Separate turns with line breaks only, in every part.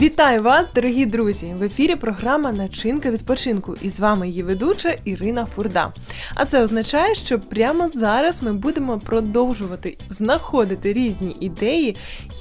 Вітаю вас, дорогі друзі! В ефірі програма Начинка відпочинку і з вами її ведуча Ірина Фурда. А це означає, що прямо зараз ми будемо продовжувати знаходити різні ідеї,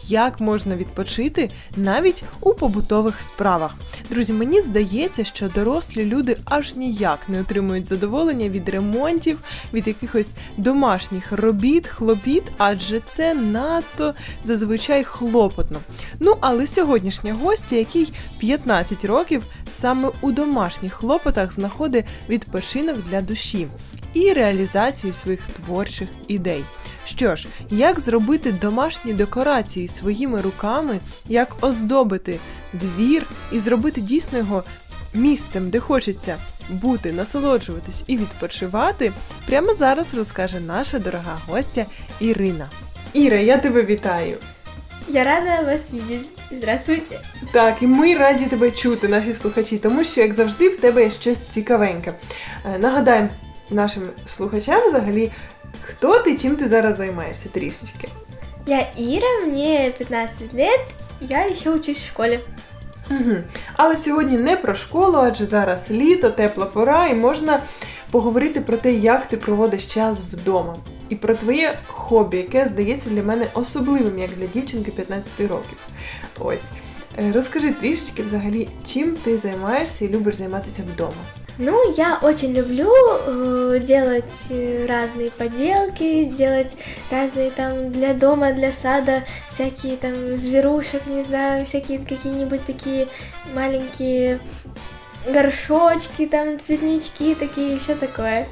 як можна відпочити навіть у побутових справах. Друзі, мені здається, що дорослі люди аж ніяк не отримують задоволення від ремонтів, від якихось домашніх робіт, хлопіт, адже це надто зазвичай хлопотно. Ну але сьогоднішня гостя, який 15 років саме у домашніх хлопотах знаходить відпочинок для душі і реалізацію своїх творчих ідей. Що ж, як зробити домашні декорації своїми руками, як оздобити двір і зробити дійсно його місцем, де хочеться бути, насолоджуватись і відпочивати, прямо зараз розкаже наша дорога гостя Ірина. Іра, я тебе вітаю!
Я рада вас видеть. Здравствуйте.
Так, і ми раді тебе чути, наші слухачі, тому що, як завжди, в тебе є щось цікавеньке. Е, Нагадаємо нашим слухачам взагалі, хто ти, чим ти зараз займаєшся трішечки.
Я Ира, мне 15 лет, я еще учусь в школе.
Угу. Але сьогодні не про школу, адже зараз літо, тепла пора, і можна поговорити про те, як ти проводиш час вдома І про твоє хобі, яке здається для мене особливим, як для дівчинки 15 років. Ось. Е, Розкажи трішечки взагалі, чим ти займаєшся і любиш займатися вдома.
Ну, я очень люблю э, делать э, разные поделки, делать разные там для дома, для сада, всякие там зверушек, не знаю, всякие какие-нибудь такие маленькие горшочки, там цветнички такие, все такое.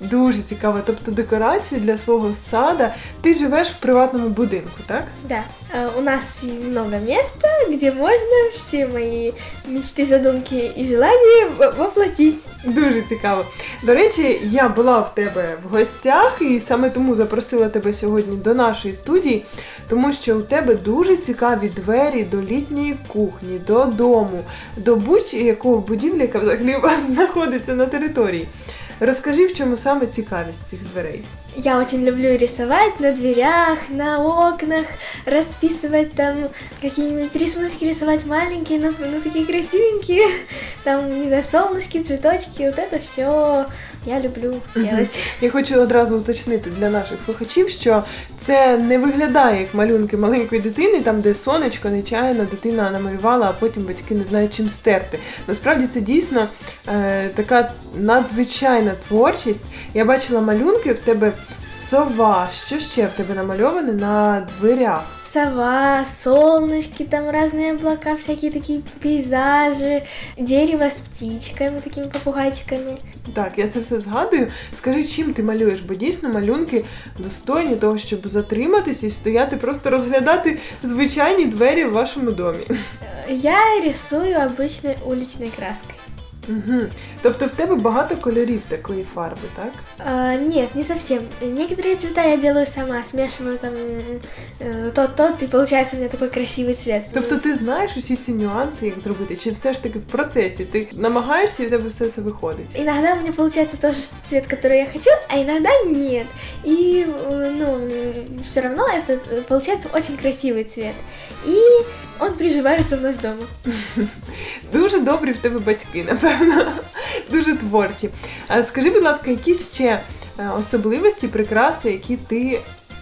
Дуже цікаво. Тобто декорацію для свого сада ти живеш в приватному будинку, так?
Да, э, у нас много места, где можно все мои мечты, задумки и желания во- воплотить.
Дуже цікаво. До речі, я була в тебе в гостях і саме тому запросила тебе сьогодні до нашої студії, тому що у тебе дуже цікаві двері до літньої кухні, до дому, до будь-якого будівлі, яка взагалі у вас знаходиться на території. Розкажи, в чому саме цікавість цих дверей.
Я очень люблю рисовать на дверях, на окнах, расписывать там какие-нибудь рисуночки, рисовать маленькие, но, но такие красивенькие. Там, не знаю, солнышки, цветочки, вот это все я люблю делать.
Я хочу одразу уточнити для наших слухачів, що це не виглядає як малюнки маленької дитини, там де сонечко нечаянно дитина намалювала, а потім батьки не знають чим стерти. Насправді це дійсно е, така надзвичайна творчість. Я бачила малюнки в тебе сова. Що ще в тебе намальоване на дверях?
Сова, солнышки, там разные облака, всякие такие пейзажи, дерево с птичками, такими попугайчиками.
Так, я це все згадую. Скажи, чим ти малюєш? Бо дійсно малюнки достойні того, щоб затриматися і стояти, просто розглядати звичайні двері в вашому домі.
Э, Я рисую обычной уличной краской.
Угу. Тобто в тебе багато кольорів такої фарби, так?
А, нет, не совсем. Некоторые цвета я делаю сама, смешиваю там э, тот-тот, и получается у меня такой красивый цвет.
Тобто ти знаєш усі ці нюанси, як зробити, чи все ж таки в процесі ти намагаєшся і в тебе все це виходить?
Иногда у меня получается тоже цвет, который я хочу, а иногда нет. И, э, ну, все равно это э, получается очень красивый цвет. И он приживается у нас дома.
Дуже добрі в тебе батьки, напевно. Дуже творчі. А скажи, будь ласка, якісь ще е, особливості, прикраси, які ти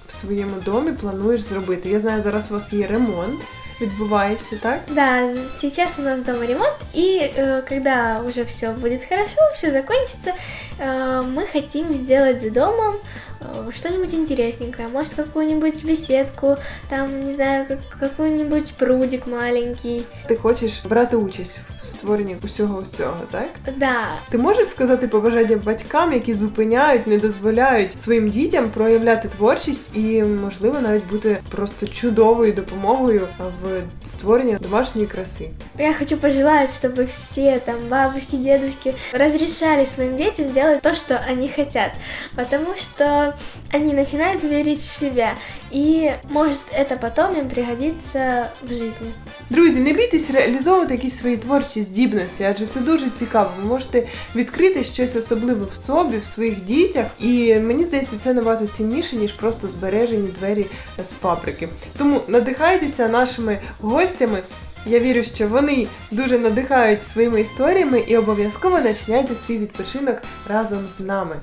в своєму домі плануєш зробити? Я знаю, зараз у вас є ремонт, відбувається, так?
Да, з- сейчас у нас дома ремонт, и э, когда уже все будет хорошо, все закончится, э, мы хотим сделать за домом э, что-нибудь интересненькое. Может, какую-нибудь беседку, там, не знаю, как- какой-нибудь прудик маленький.
Ти хочеш брати участь в створенні усього цього, так?
Да,
Ти можеш сказати побажання батькам, які зупиняють, не дозволяють своїм дітям проявляти творчість і, можливо, навіть бути просто чудовою допомогою в створенні домашньої краси.
я хочу пожелать, чтобы все там бабушки, дедушки разрешали своим детям делать то, что они хотят, потому что они начинают верить в себя, и может это потом им пригодится в жизни.
Друзі, не бійтесь реалізовувати якісь свої творчі здібності, адже це дуже цікаво. Ви можете відкрити щось особливе в собі, в своїх дітях, і мені здається, це набагато цінніше, ніж просто збережені двері з фабрики. Тому надихайтеся нашими гостями. Я вірю, що вони дуже надихають своїми історіями і обов'язково начиняйте свій відпочинок разом з нами.